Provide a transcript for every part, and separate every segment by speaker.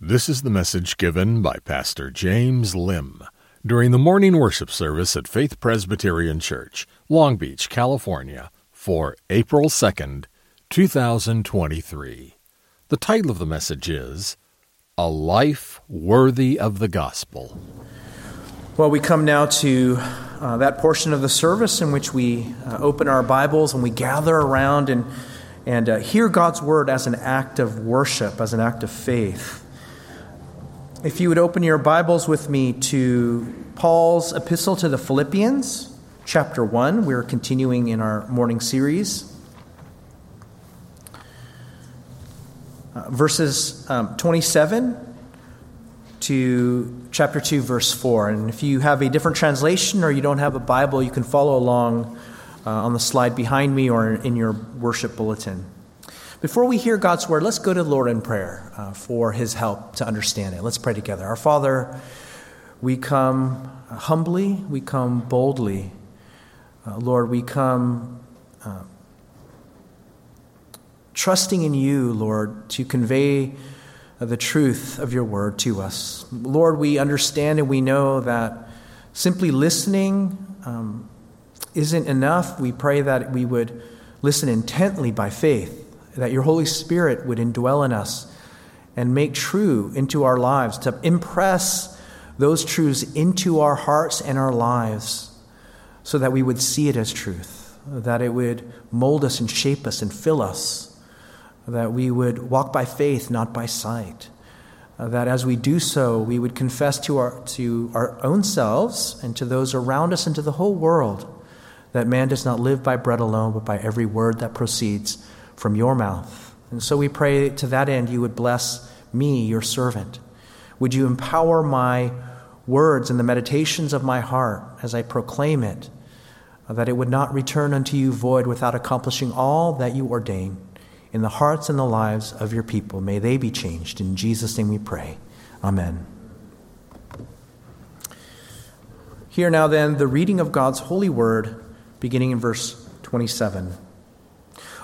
Speaker 1: This is the message given by Pastor James Lim during the morning worship service at Faith Presbyterian Church, Long Beach, California, for April 2nd, 2023. The title of the message is A Life Worthy of the Gospel.
Speaker 2: Well, we come now to uh, that portion of the service in which we uh, open our Bibles and we gather around and, and uh, hear God's Word as an act of worship, as an act of faith. If you would open your Bibles with me to Paul's epistle to the Philippians, chapter 1. We're continuing in our morning series. Uh, verses um, 27 to chapter 2, verse 4. And if you have a different translation or you don't have a Bible, you can follow along uh, on the slide behind me or in your worship bulletin. Before we hear God's word, let's go to the Lord in prayer uh, for his help to understand it. Let's pray together. Our Father, we come humbly, we come boldly. Uh, Lord, we come uh, trusting in you, Lord, to convey the truth of your word to us. Lord, we understand and we know that simply listening um, isn't enough. We pray that we would listen intently by faith that your Holy Spirit would indwell in us and make true into our lives, to impress those truths into our hearts and our lives so that we would see it as truth, that it would mold us and shape us and fill us, that we would walk by faith, not by sight. that as we do so, we would confess to our, to our own selves and to those around us and to the whole world that man does not live by bread alone, but by every word that proceeds from your mouth. And so we pray to that end you would bless me, your servant. Would you empower my words and the meditations of my heart as I proclaim it, uh, that it would not return unto you void without accomplishing all that you ordain in the hearts and the lives of your people. May they be changed. In Jesus' name we pray. Amen. Hear now then the reading of God's holy word, beginning in verse 27.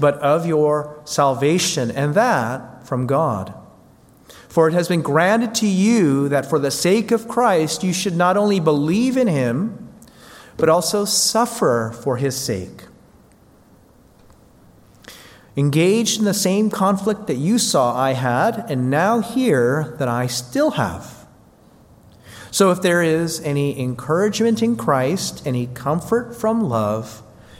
Speaker 2: but of your salvation, and that from God. For it has been granted to you that for the sake of Christ you should not only believe in him, but also suffer for his sake. Engaged in the same conflict that you saw I had, and now hear that I still have. So if there is any encouragement in Christ, any comfort from love,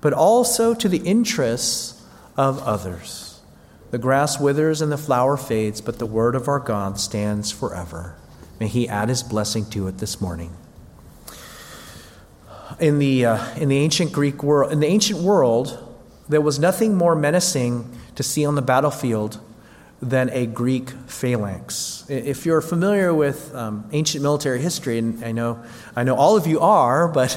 Speaker 2: but also to the interests of others. The grass withers and the flower fades, but the word of our God stands forever. May He add His blessing to it this morning. In the, uh, in the ancient Greek world, in the ancient world, there was nothing more menacing to see on the battlefield than a Greek phalanx. If you're familiar with um, ancient military history, and I know, I know all of you are, but,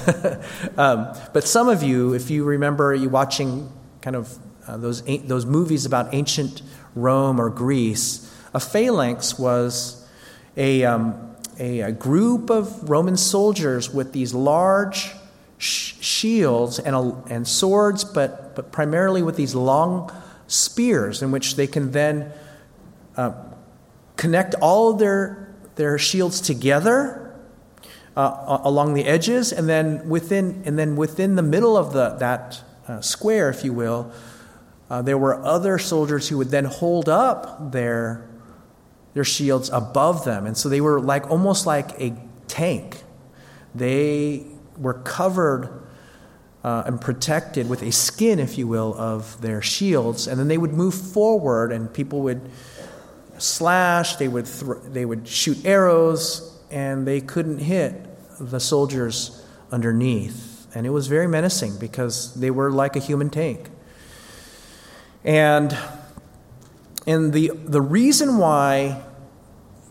Speaker 2: um, but some of you, if you remember you watching kind of uh, those, those movies about ancient Rome or Greece, a phalanx was a, um, a, a, group of Roman soldiers with these large sh- shields and, a, and swords, but, but primarily with these long spears in which they can then uh, connect all their, their shields together uh, along the edges, and then within, and then within the middle of the, that uh, square, if you will, uh, there were other soldiers who would then hold up their their shields above them. And so they were like almost like a tank. They were covered uh, and protected with a skin, if you will, of their shields. And then they would move forward, and people would slash, they would, th- they would shoot arrows, and they couldn't hit the soldiers underneath. And it was very menacing because they were like a human tank. And, and the, the reason why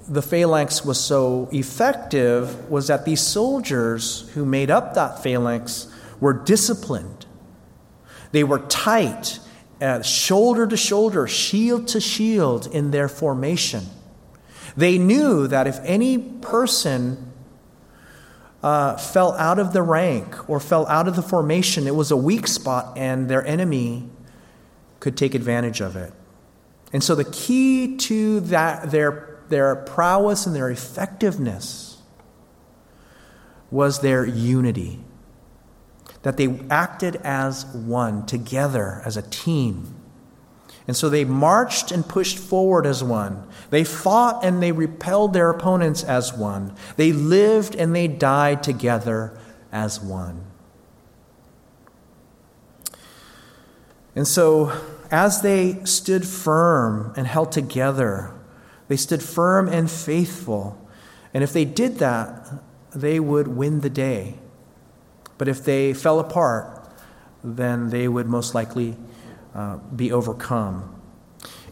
Speaker 2: the phalanx was so effective was that these soldiers who made up that phalanx were disciplined. They were tight, uh, shoulder to shoulder, shield to shield in their formation. They knew that if any person uh, fell out of the rank or fell out of the formation, it was a weak spot and their enemy could take advantage of it. And so the key to that, their, their prowess and their effectiveness was their unity. That they acted as one, together, as a team. And so they marched and pushed forward as one. They fought and they repelled their opponents as one. They lived and they died together as one. And so, as they stood firm and held together, they stood firm and faithful. And if they did that, they would win the day. But if they fell apart, then they would most likely uh, be overcome.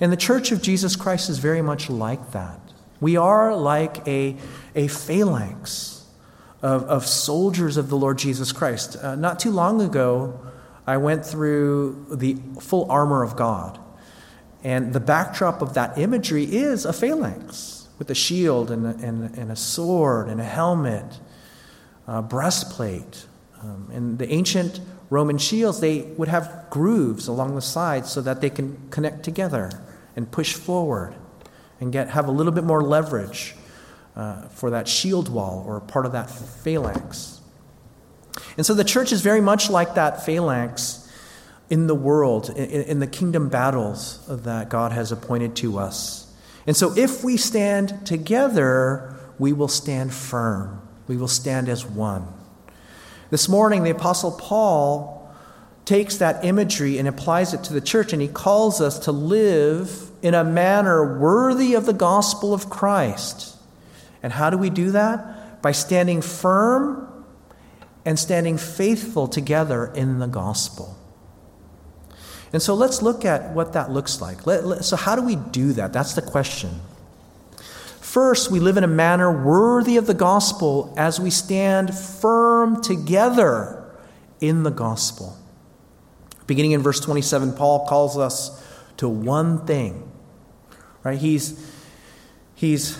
Speaker 2: And the Church of Jesus Christ is very much like that. We are like a, a phalanx of, of soldiers of the Lord Jesus Christ. Uh, not too long ago, I went through the full armor of God. And the backdrop of that imagery is a phalanx with a shield and a, and, and a sword and a helmet, a breastplate. Um, and the ancient Roman shields, they would have grooves along the sides so that they can connect together and push forward and get, have a little bit more leverage uh, for that shield wall or part of that phalanx. And so the church is very much like that phalanx in the world, in, in the kingdom battles that God has appointed to us. And so if we stand together, we will stand firm. We will stand as one. This morning, the Apostle Paul takes that imagery and applies it to the church, and he calls us to live in a manner worthy of the gospel of Christ. And how do we do that? By standing firm and standing faithful together in the gospel. And so let's look at what that looks like. Let, let, so, how do we do that? That's the question. First, we live in a manner worthy of the gospel as we stand firm together in the gospel. Beginning in verse 27, Paul calls us to one thing. Right? He's, he's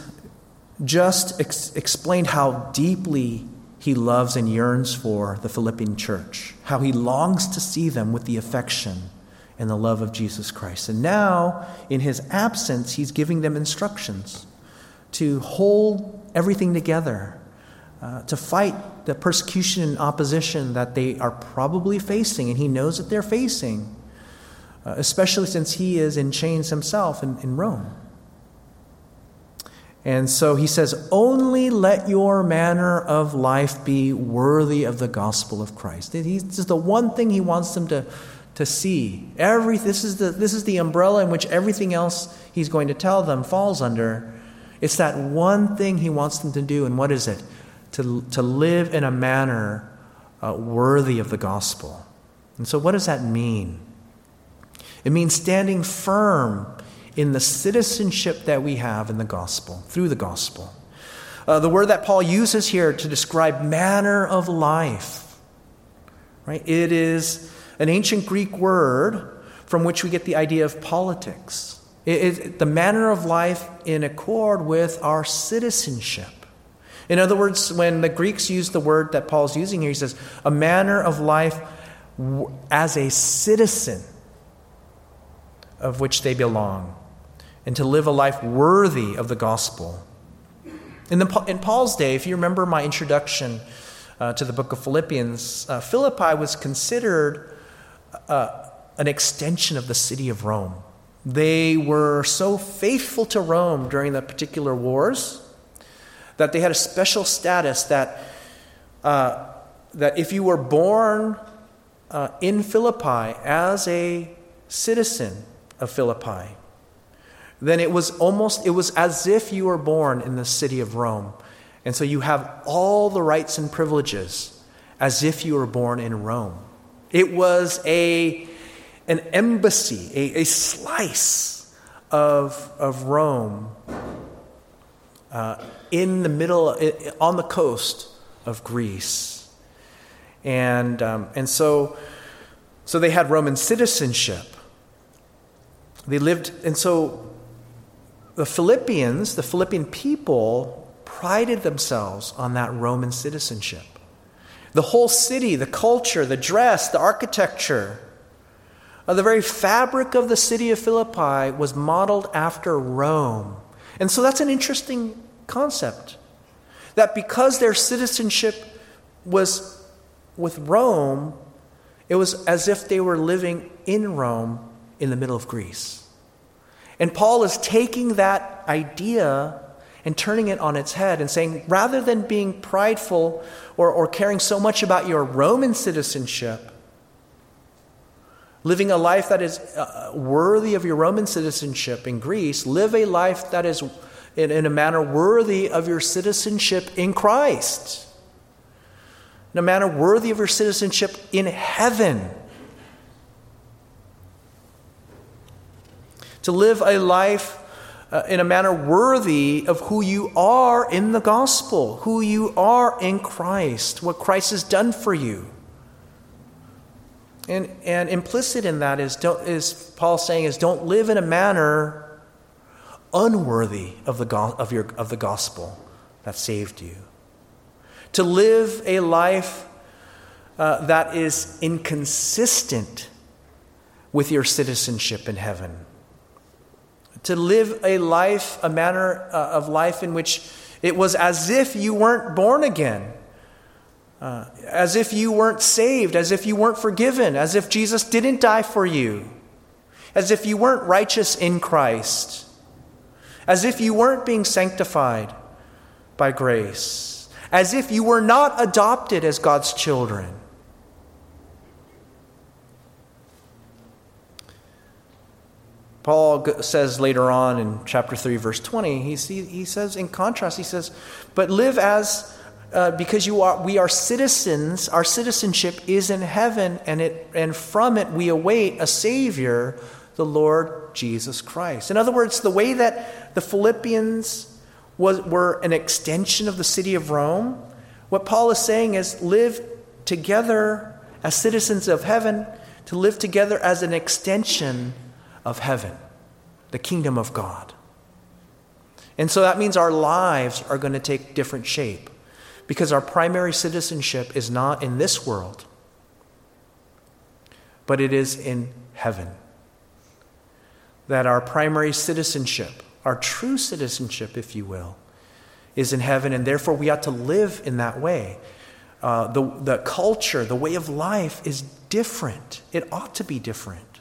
Speaker 2: just ex- explained how deeply he loves and yearns for the Philippian church, how he longs to see them with the affection and the love of Jesus Christ. And now, in his absence, he's giving them instructions to hold everything together, uh, to fight the persecution and opposition that they are probably facing, and he knows that they're facing, uh, especially since he is in chains himself in, in Rome. And so he says, Only let your manner of life be worthy of the gospel of Christ. He's, this is the one thing he wants them to, to see. Every, this, is the, this is the umbrella in which everything else he's going to tell them falls under. It's that one thing he wants them to do, and what is it? To, to live in a manner uh, worthy of the gospel. And so, what does that mean? It means standing firm in the citizenship that we have in the gospel, through the gospel. Uh, the word that Paul uses here to describe manner of life, right? It is an ancient Greek word from which we get the idea of politics. The manner of life in accord with our citizenship. In other words, when the Greeks use the word that Paul's using here, he says, a manner of life as a citizen of which they belong, and to live a life worthy of the gospel. In, the, in Paul's day, if you remember my introduction uh, to the book of Philippians, uh, Philippi was considered uh, an extension of the city of Rome They were so faithful to Rome during the particular wars that they had a special status that, uh, that if you were born uh, in Philippi as a citizen of Philippi, then it was almost it was as if you were born in the city of Rome. And so you have all the rights and privileges as if you were born in Rome. It was a an embassy, a, a slice of, of Rome uh, in the middle, on the coast of Greece. And, um, and so, so they had Roman citizenship. They lived, and so the Philippians, the Philippian people, prided themselves on that Roman citizenship. The whole city, the culture, the dress, the architecture, Uh, the very fabric of the city of Philippi was modeled after Rome. And so that's an interesting concept. That because their citizenship was with Rome, it was as if they were living in Rome in the middle of Greece. And Paul is taking that idea and turning it on its head and saying, rather than being prideful or, or caring so much about your Roman citizenship, living a life that is uh, worthy of your Roman citizenship in Greece, live a life that is in, in a manner worthy of your citizenship in Christ, in a manner worthy of your citizenship in heaven. To live a life uh, in a manner worthy of who you are in the gospel, who you are in Christ, what Christ has done for you. And, and implicit in that is, don't, is Paul saying is don't live in a manner unworthy of the, of, your, of the gospel that saved you. To live a life uh, that is inconsistent with your citizenship in heaven. To live a life, a manner uh, of life in which it was as if you weren't born again uh, as if you weren't saved, as if you weren't forgiven, as if Jesus didn't die for you, as if you weren't righteous in Christ, as if you weren't being sanctified by grace, as if you were not adopted as God's children. Paul says later on in chapter 3, verse 20, he, he says, in contrast, he says, But live as uh, because you are, we are citizens, our citizenship is in heaven, and, it, and from it we await a Savior, the Lord Jesus Christ. In other words, the way that the Philippians was, were an extension of the city of Rome, what Paul is saying is live together as citizens of heaven, to live together as an extension of heaven, the kingdom of God. And so that means our lives are going to take different shape because our primary citizenship is not in this world, but it is in heaven. That our primary citizenship, our true citizenship, if you will, is in heaven, and therefore we ought to live in that way. Uh, the, the culture, the way of life is different. It ought to be different.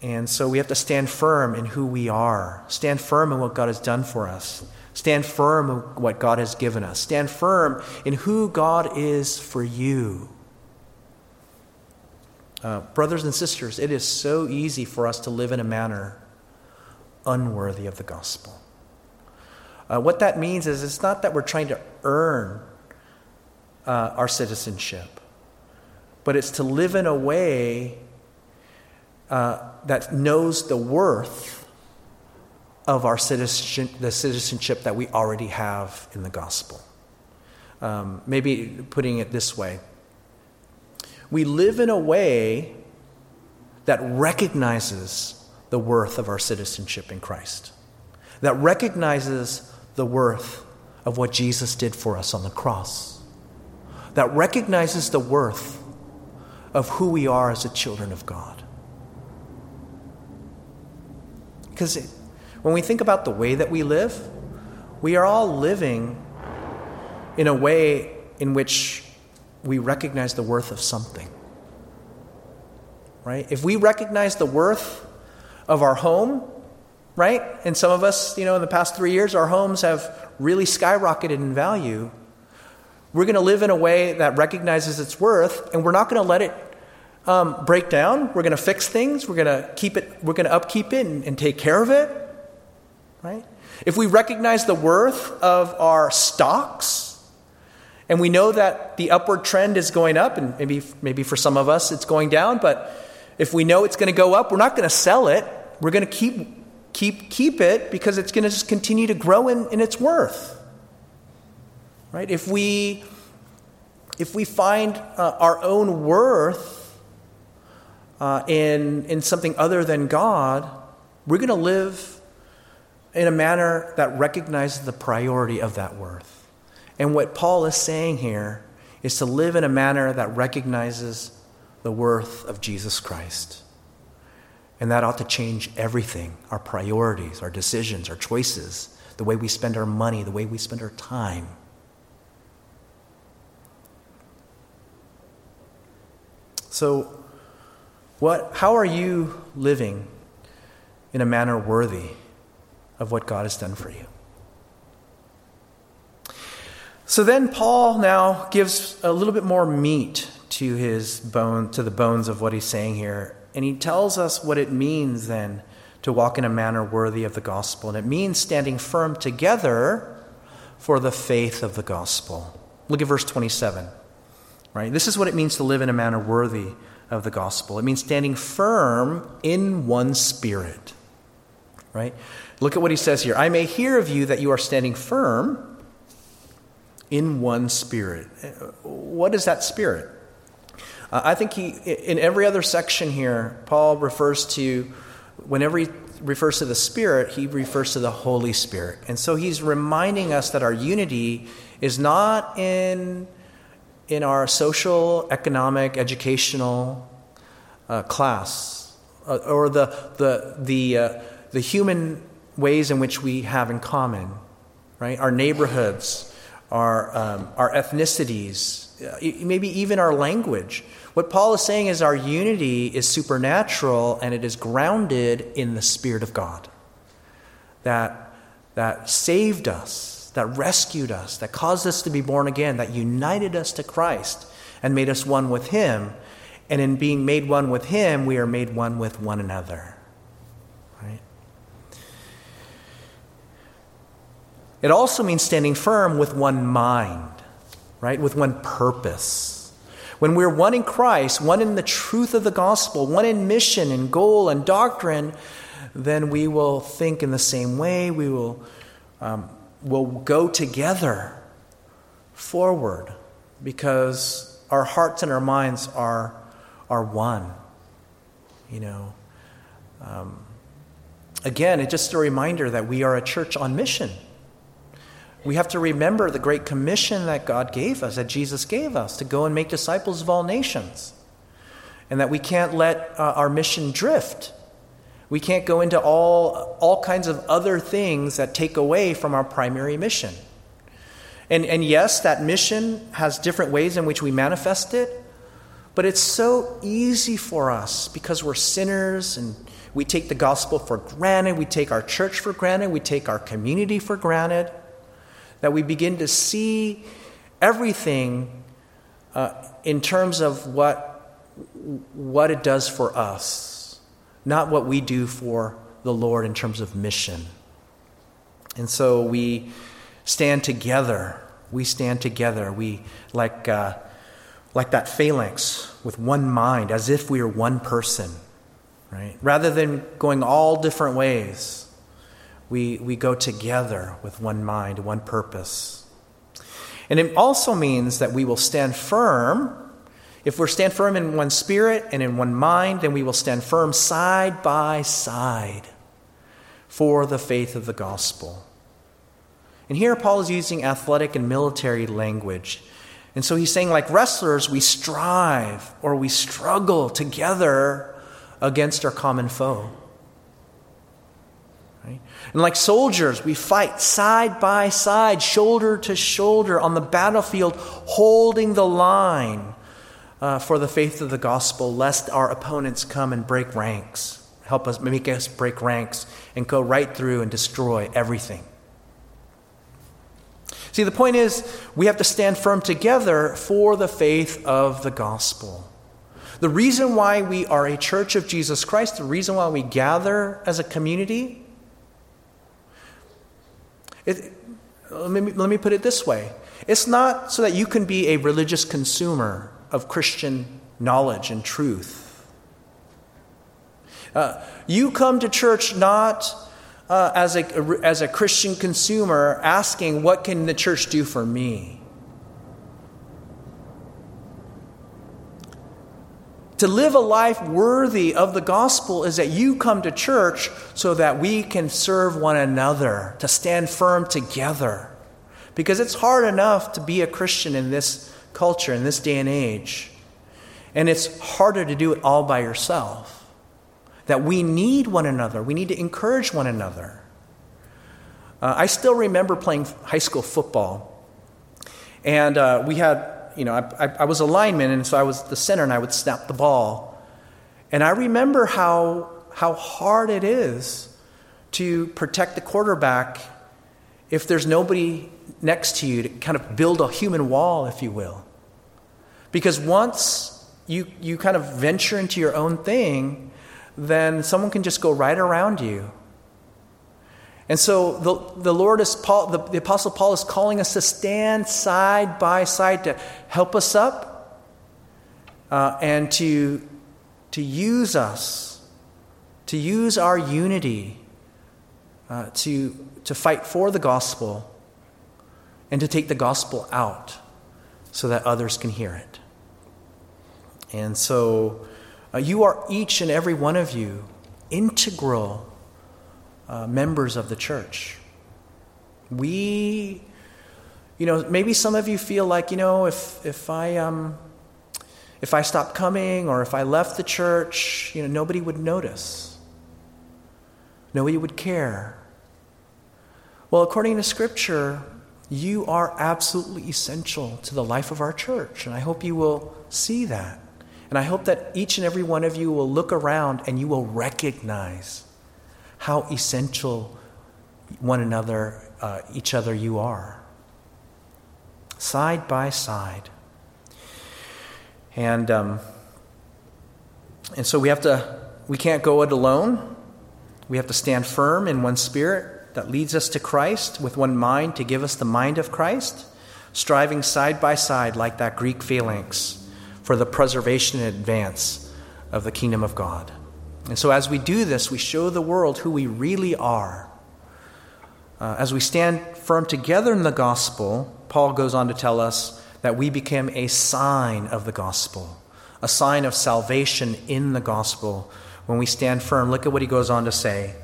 Speaker 2: And so we have to stand firm in who we are, stand firm in what God has done for us. Stand firm in what God has given us. Stand firm in who God is for you. Uh, brothers and sisters, it is so easy for us to live in a manner unworthy of the gospel. Uh, what that means is it's not that we're trying to earn uh, our citizenship, but it's to live in a way uh, that knows the worth of our citizenship, the citizenship that we already have in the gospel. Um, maybe putting it this way we live in a way that recognizes the worth of our citizenship in Christ, that recognizes the worth of what Jesus did for us on the cross, that recognizes the worth of who we are as the children of God. Because it, when we think about the way that we live, we are all living in a way in which we recognize the worth of something. Right? If we recognize the worth of our home, right? And some of us, you know, in the past three years, our homes have really skyrocketed in value. We're going to live in a way that recognizes its worth, and we're not going to let it um, break down. We're going to fix things. We're going to keep it. We're going to upkeep it and, and take care of it, right? If we recognize the worth of our stocks, and we know that the upward trend is going up, and maybe, maybe for some of us it's going down, but if we know it's going to go up, we're not going to sell it. We're going to keep, keep, keep it because it's going to just continue to grow in, in its worth. Right? If we, if we find uh, our own worth uh, in, in something other than God, we're going to live in a manner that recognizes the priority of that worth. And what Paul is saying here is to live in a manner that recognizes the worth of Jesus Christ. And that ought to change everything our priorities, our decisions, our choices, the way we spend our money, the way we spend our time. So, what, how are you living in a manner worthy of what God has done for you? So then Paul now gives a little bit more meat to his bone to the bones of what he's saying here. And he tells us what it means then to walk in a manner worthy of the gospel. And it means standing firm together for the faith of the gospel. Look at verse 27. Right? This is what it means to live in a manner worthy of the gospel. It means standing firm in one spirit. Right? Look at what he says here. I may hear of you that you are standing firm in one spirit. What is that spirit? Uh, I think he, in every other section here, Paul refers to, whenever he refers to the Spirit, he refers to the Holy Spirit. And so he's reminding us that our unity is not in, in our social, economic, educational uh, class uh, or the, the, the, uh, the human ways in which we have in common, right? Our neighborhoods our, um, our ethnicities, uh, maybe even our language. What Paul is saying is our unity is supernatural and it is grounded in the Spirit of God that, that saved us, that rescued us, that caused us to be born again, that united us to Christ and made us one with Him. And in being made one with Him, we are made one with one another. It also means standing firm with one mind, right? With one purpose. When we're one in Christ, one in the truth of the gospel, one in mission and goal and doctrine, then we will think in the same way. We will um, will go together forward because our hearts and our minds are are one. You know. Um, again, it's just a reminder that we are a church on mission. We have to remember the great commission that God gave us, that Jesus gave us, to go and make disciples of all nations. And that we can't let uh, our mission drift. We can't go into all, all kinds of other things that take away from our primary mission. And, and yes, that mission has different ways in which we manifest it, but it's so easy for us because we're sinners and we take the gospel for granted, we take our church for granted, we take our community for granted that we begin to see everything uh, in terms of what, what it does for us, not what we do for the Lord in terms of mission. And so we stand together. We stand together. We, like, uh, like that phalanx, with one mind, as if we are one person, right? Rather than going all different ways we, we go together with one mind, one purpose. And it also means that we will stand firm. If we stand firm in one spirit and in one mind, then we will stand firm side by side for the faith of the gospel. And here Paul is using athletic and military language. And so he's saying, like wrestlers, we strive or we struggle together against our common foe. And like soldiers, we fight side by side, shoulder to shoulder on the battlefield, holding the line uh, for the faith of the gospel, lest our opponents come and break ranks, help us make us break ranks and go right through and destroy everything. See, the point is, we have to stand firm together for the faith of the gospel. The reason why we are a church of Jesus Christ, the reason why we gather as a community, it, let, me, let me put it this way it's not so that you can be a religious consumer of Christian knowledge and truth. Uh, you come to church not uh, as, a, as a Christian consumer asking, What can the church do for me? To live a life worthy of the gospel is that you come to church so that we can serve one another, to stand firm together. Because it's hard enough to be a Christian in this culture, in this day and age. And it's harder to do it all by yourself that we need one another. We need to encourage one another. Uh, I still remember playing high school football. And uh, we had, you know, I, I, I, was a lineman, and so I was the center, and I would snap the ball. And I remember how, how hard it is to protect the quarterback if there's nobody next to you to kind of build a human wall, if you will. Because once you, you kind of venture into your own thing, then someone can just go right around you. And so the, the Lord is Paul, the, the Apostle Paul is calling us to stand side by side to help us up uh, and to, to use us, to use our unity uh, to, to fight for the gospel and to take the gospel out so that others can hear it. And so uh, you are each and every one of you integral uh, members of the church. We, you know, maybe some of you feel like, you know, if, if I, um, if I stopped coming or if I left the church, you know, nobody would notice. Nobody would care. Well, according to Scripture, you are absolutely essential to the life of our church, and I hope you will see that. And I hope that each and every one of you will look around and you will recognize how essential one another, uh, each other you are. Side by side. And, um, and so we have to, we can't go it alone. We have to stand firm in one spirit that leads us to Christ with one mind to give us the mind of Christ, striving side by side like that Greek phalanx for the preservation and advance of the kingdom of God. And so, as we do this, we show the world who we really are. Uh, as we stand firm together in the gospel, Paul goes on to tell us that we become a sign of the gospel, a sign of salvation in the gospel when we stand firm. Look at what he goes on to say.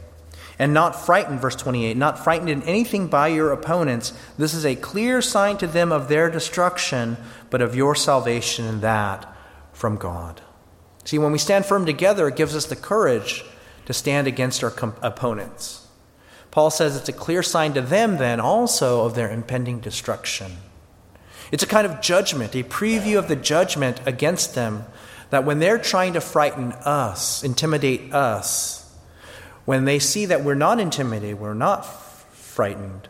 Speaker 2: And not frightened, verse 28, not frightened in anything by your opponents. This is a clear sign to them of their destruction, but of your salvation, and that from God. See, when we stand firm together, it gives us the courage to stand against our com- opponents. Paul says it's a clear sign to them, then, also of their impending destruction. It's a kind of judgment, a preview of the judgment against them that when they're trying to frighten us, intimidate us, when they see that we're not intimidated, we're not f- frightened,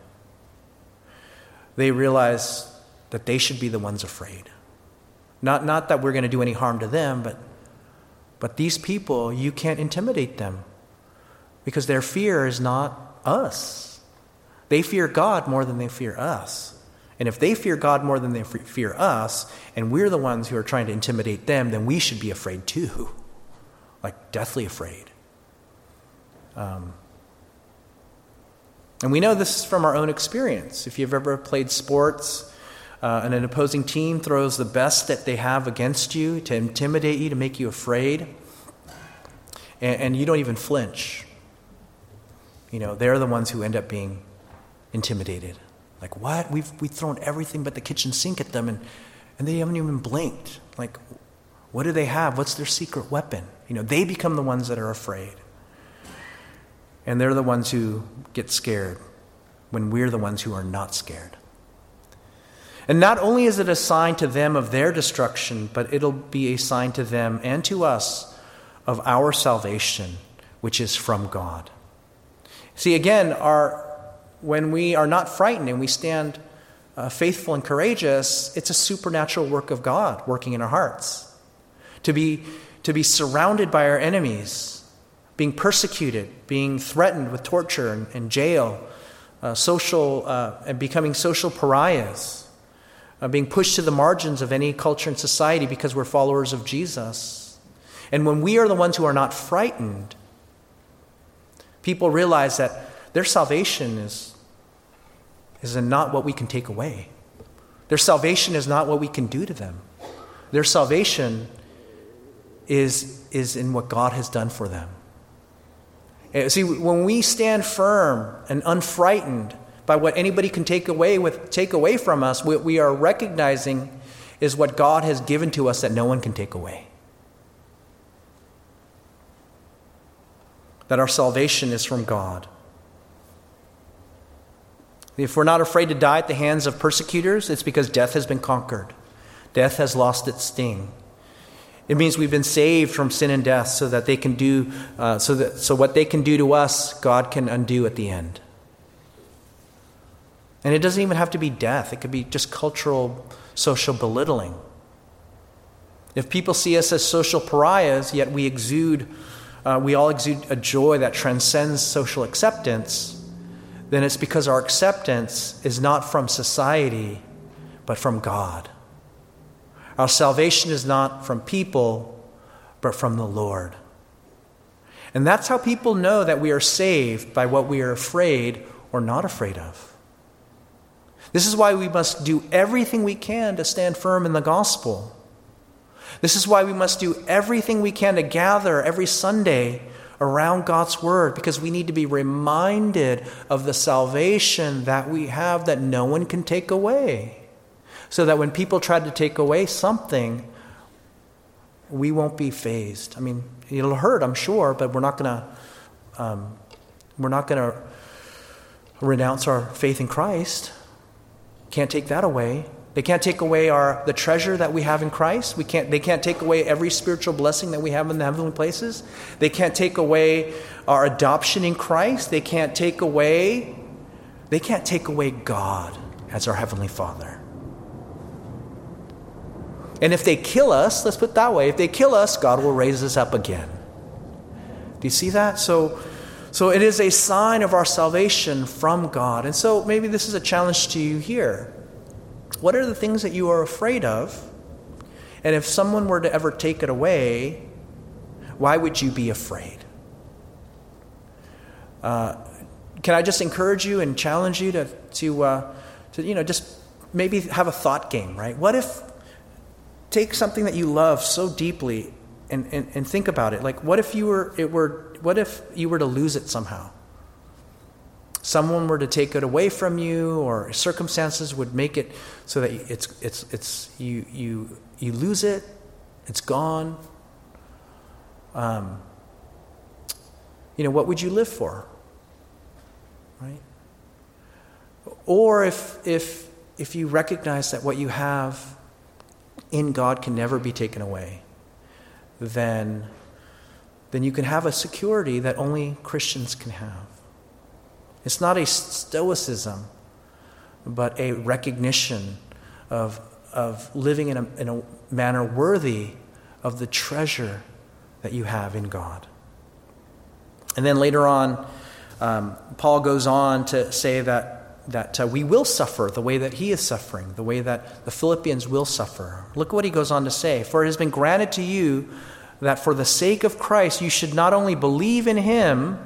Speaker 2: they realize that they should be the ones afraid. Not, not that we're going to do any harm to them, but, but these people, you can't intimidate them because their fear is not us. They fear God more than they fear us. And if they fear God more than they fear us, and we're the ones who are trying to intimidate them, then we should be afraid too. Like, deathly afraid. Um, and we know this from our own experience. If you've ever played sports, uh, and an opposing team throws the best that they have against you to intimidate you, to make you afraid, and, and you don't even flinch. You know, they're the ones who end up being intimidated. Like, what? We've, we've thrown everything but the kitchen sink at them, and, and they haven't even blinked. Like, what do they have? What's their secret weapon? You know, they become the ones that are afraid. And they're the ones who get scared when we're the ones who are not scared. And not only is it a sign to them of their destruction, but it'll be a sign to them and to us of our salvation which is from God. See, again, our, when we are not frightened and we stand uh, faithful and courageous, it's a supernatural work of God working in our hearts. To be, to be surrounded by our enemies, being persecuted, being threatened with torture and, and jail, uh, social, uh, and becoming social pariahs, being pushed to the margins of any culture and society because we're followers of Jesus. And when we are the ones who are not frightened, people realize that their salvation is is not what we can take away. Their salvation is not what we can do to them. Their salvation is, is in what God has done for them. Eh, see, when we stand firm and unfrightened by what anybody can take away, with, take away from us, what we are recognizing is what God has given to us that no one can take away. That our salvation is from God. If we're not afraid to die at the hands of persecutors, it's because death has been conquered. Death has lost its sting. It means we've been saved from sin and death so that they can do, uh, so, that, so what they can do to us, God can undo at the end. And it doesn't even have to be death, it could be just cultural, social belittling. If people see us as social pariahs, yet we exude, uh, we all exude a joy that transcends social acceptance, then it's because our acceptance is not from society, but from God. Our salvation is not from people, but from the Lord. And that's how people know that we are saved by what we are afraid or not afraid of. This is why we must do everything we can to stand firm in the gospel. This is why we must do everything we can to gather every Sunday around God's word because we need to be reminded of the salvation that we have that no one can take away. So that when people try to take away something, we won't be fazed. I mean, it'll hurt, I'm sure, but we're not going to um, we're not going to renounce our faith in Christ. Can't take that away. They can't take away our, the treasure that we have in Christ. We can't, they can't take away every spiritual blessing that we have in the heavenly places. They can't take away our adoption in Christ. They can't take away, they can't take away God as our heavenly Father. And if they kill us, let's put it that way, if they kill us, God will raise us up again. Do you see that? So, so it is a sign of our salvation from God. And so maybe this is a challenge to you here. What are the things that you are afraid of? And if someone were to ever take it away, why would you be afraid? Uh, can I just encourage you and challenge you to, to, uh, to, you know, just maybe have a thought game, right? What if, take something that you love so deeply and, and, and think about it. Like, what if you were, it were, what if you were to lose it somehow? someone were to take it away from you or circumstances would make it so that it's, it's, it's, you, you, you lose it, it's gone, um, you know, what would you live for? Right? Or if, if, if you recognize that what you have in God can never be taken away, then, then you can have a security that only Christians can have. It's not a stoicism, but a recognition of, of living in a, in a manner worthy of the treasure that you have in God. And then later on, um, Paul goes on to say that, that uh, we will suffer the way that he is suffering, the way that the Philippians will suffer. Look what he goes on to say For it has been granted to you that for the sake of Christ you should not only believe in him,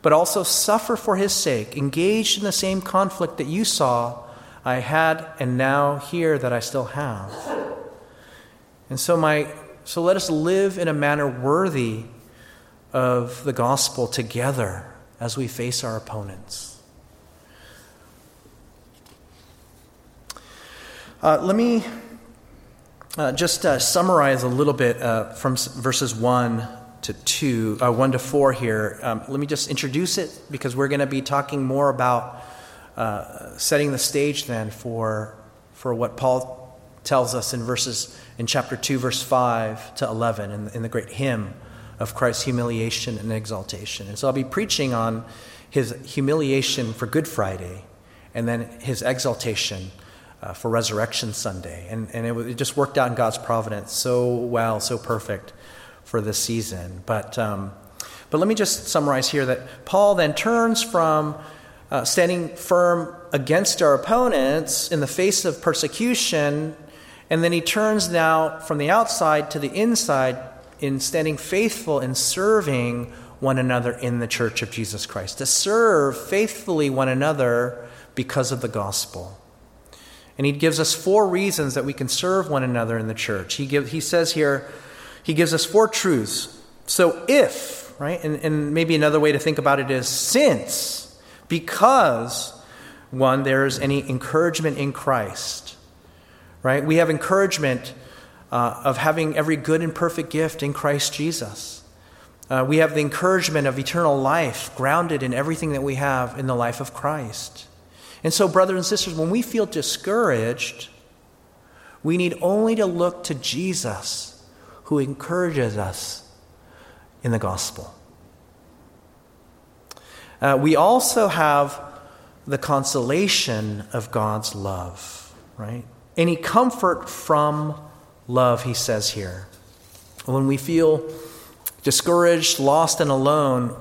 Speaker 2: but also suffer for his sake, engaged in the same conflict that you saw I had and now hear that I still have. And so my so let us live in a manner worthy of the gospel together as we face our opponents. Uh, let me uh, just uh, summarize a little bit uh, from verses 1 to 2, uh, 1 to 4 here. Um, let me just introduce it because we're going to be talking more about uh, setting the stage then for, for what Paul tells us in verses in chapter 2, verse 5 to 11 in, in the great hymn of Christ's humiliation and exaltation. And so I'll be preaching on his humiliation for Good Friday and then his exaltation uh, for Resurrection Sunday. And, and it, it, just worked out in God's providence so well, so perfect for this season. But, um, but let me just summarize here that Paul then turns from uh, standing firm against our opponents in the face of persecution, and then he turns now from the outside to the inside in standing faithful in serving one another in the church of Jesus Christ, to serve faithfully one another because of the gospel. And he gives us four reasons that we can serve one another in the church. He, give, he says here, he gives us four truths. So if, right, and, and maybe another way to think about it is since, because, one, there's any encouragement in Christ, right? We have encouragement uh, of having every good and perfect gift in Christ Jesus. Uh, we have the encouragement of eternal life grounded in everything that we have in the life of Christ. And so, brothers and sisters, when we feel discouraged, we need only to look to Jesus who encourages us in the gospel. Uh, we also have the consolation of God's love, right? Any comfort from love, he says here. When we feel discouraged, lost, and alone,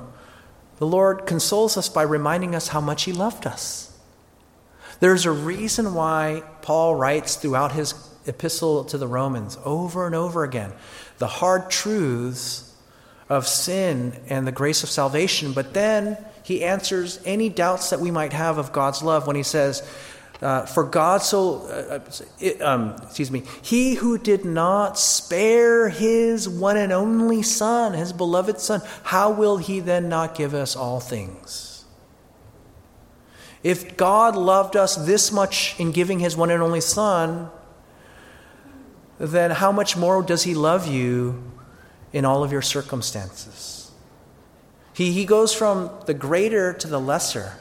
Speaker 2: the Lord consoles us by reminding us how much he loved us. There's a reason why Paul writes throughout his epistle to the Romans over and over again the hard truths of sin and the grace of salvation, but then he answers any doubts that we might have of God's love when he says, uh, For God so, uh, it, um, excuse me, he who did not spare his one and only Son, his beloved Son, how will he then not give us all things? If God loved us this much in giving his one and only Son, then how much more does he love you in all of your circumstances? He, he goes from the greater to the lesser,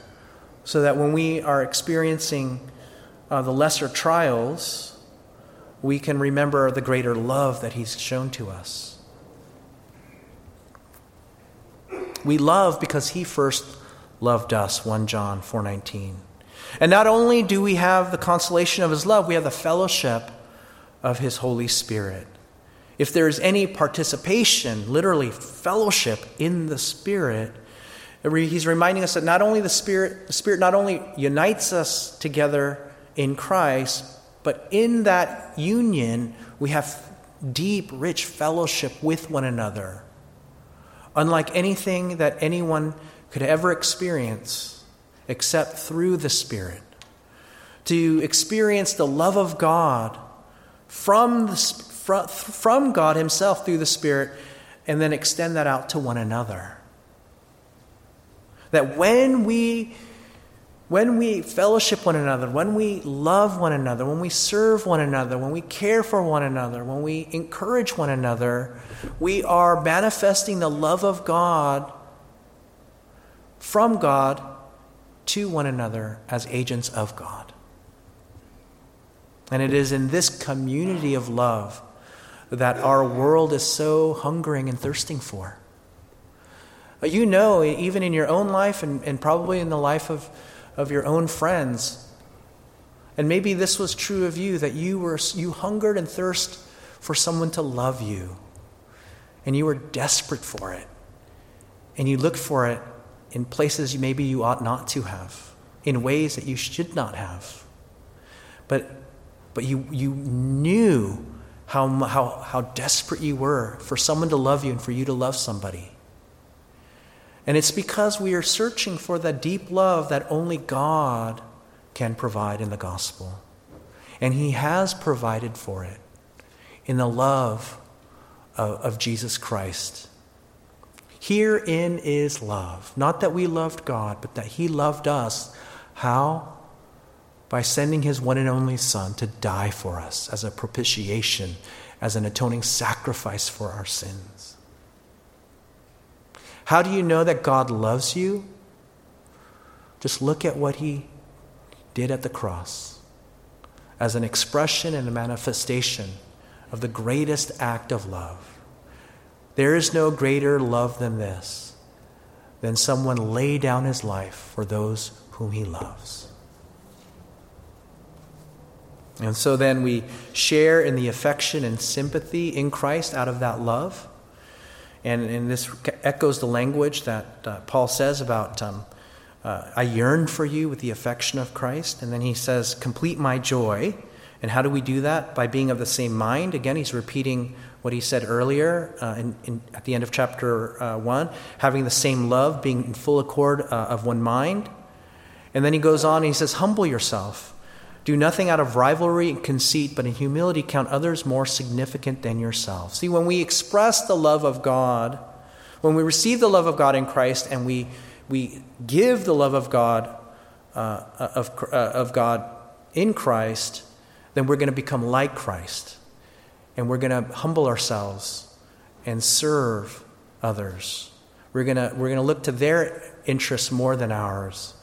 Speaker 2: so that when we are experiencing uh, the lesser trials, we can remember the greater love that he's shown to us. We love because he first loved us 1 John 4:19. And not only do we have the consolation of his love, we have the fellowship of his Holy Spirit. If there is any participation, literally fellowship in the Spirit, he's reminding us that not only the Spirit, the Spirit not only unites us together in Christ, but in that union we have deep, rich fellowship with one another. Unlike anything that anyone could ever experience except through the Spirit. To experience the love of God from, the, from God Himself through the Spirit and then extend that out to one another. That when we when we fellowship one another, when we love one another, when we serve one another, when we care for one another, when we encourage one another, we are manifesting the love of God from God to one another as agents of God. And it is in this community of love that our world is so hungering and thirsting for. Uh, you know, even in your own life and, and probably in the life of, of your own friends, and maybe this was true of you, that you, were, you hungered and thirst for someone to love you, and you were desperate for it, and you looked for it in places maybe you ought not to have, in ways that you should not have. But, but you, you knew how, how, how desperate you were for someone to love you and for you to love somebody. And it's because we are searching for the deep love that only God can provide in the gospel. And He has provided for it in the love of, of Jesus Christ Herein is love. Not that we loved God, but that He loved us. How? By sending His one and only Son to die for us as a propitiation, as an atoning sacrifice for our sins. How do you know that God loves you? Just look at what He did at the cross as an expression and a manifestation of the greatest act of love There is no greater love than this, than someone lay down his life for those whom he loves. And so then we share in the affection and sympathy in Christ out of that love. And, and this echoes the language that uh, Paul says about um, uh, I yearn for you with the affection of Christ. And then he says, complete my joy. And how do we do that? By being of the same mind. Again, he's repeating what he said earlier uh, in, in, at the end of chapter uh, 1 having the same love, being in full accord uh, of one mind. And then he goes on and he says, Humble yourself. Do nothing out of rivalry and conceit, but in humility count others more significant than yourself. See, when we express the love of God, when we receive the love of God in Christ and we, we give the love of God, uh, of, uh, of God in Christ, then we're going to become like Christ. And we're going to humble ourselves and serve others. We're going to, we're going to look to their interests more than ours.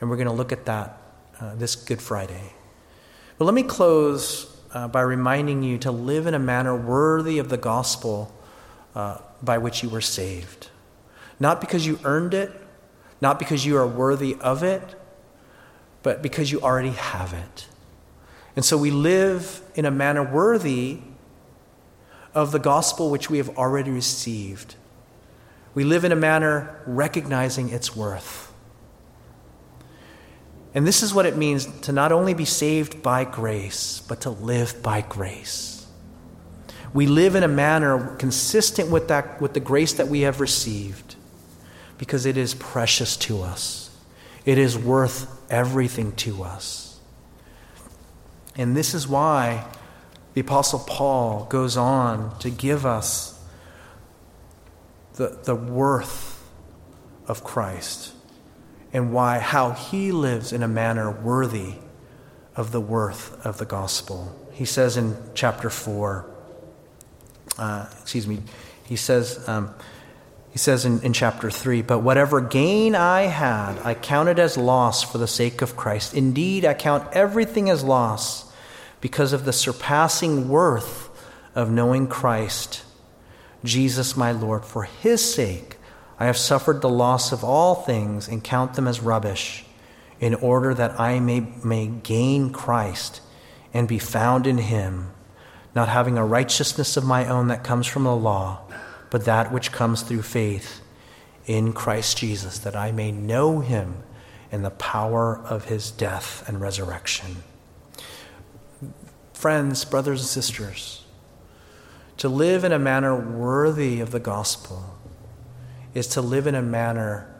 Speaker 2: And we're going to look at that uh, this Good Friday. But let me close uh, by reminding you to live in a manner worthy of the gospel uh, by which you were saved. Not because you earned it, not because you are worthy of it, but because you already have it. And so we live in a manner worthy of the gospel which we have already received. We live in a manner recognizing its worth. And this is what it means to not only be saved by grace, but to live by grace. We live in a manner consistent with, that, with the grace that we have received because it is precious to us. It is worth everything to us. And this is why the Apostle Paul goes on to give us the, the worth of Christ and why how he lives in a manner worthy of the worth of the gospel. He says in chapter 4, uh, excuse me, he says, um, he says in, in chapter 3, But whatever gain I had, I counted as loss for the sake of Christ. Indeed, I count everything as loss because of the surpassing worth of knowing Christ, Jesus my Lord. For his sake, I have suffered the loss of all things and count them as rubbish, in order that I may, may gain Christ and be found in him, not having a righteousness of my own that comes from the law, but that which comes through faith in Christ Jesus, that I may know him and the power of his death and resurrection. Friends, brothers, and sisters, to live in a manner worthy of the gospel is to live in a manner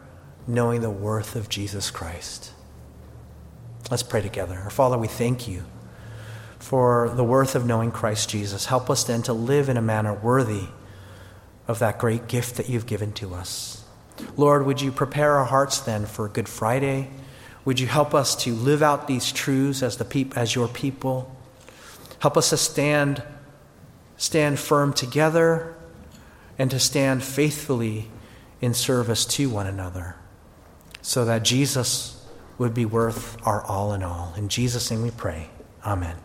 Speaker 2: knowing the worth of Jesus Christ. Let's pray together. Our Father, we thank you for the worth of knowing Christ Jesus. Help us then to live in a manner worthy of that great gift that you've given to us. Lord, would you prepare our hearts then for Good Friday? Would you help us to live out these truths as, the peop- as your people? Help us to stand, stand firm together and to stand faithfully in service to one another so that Jesus would be worth our all in all. In Jesus' name we pray. Amen.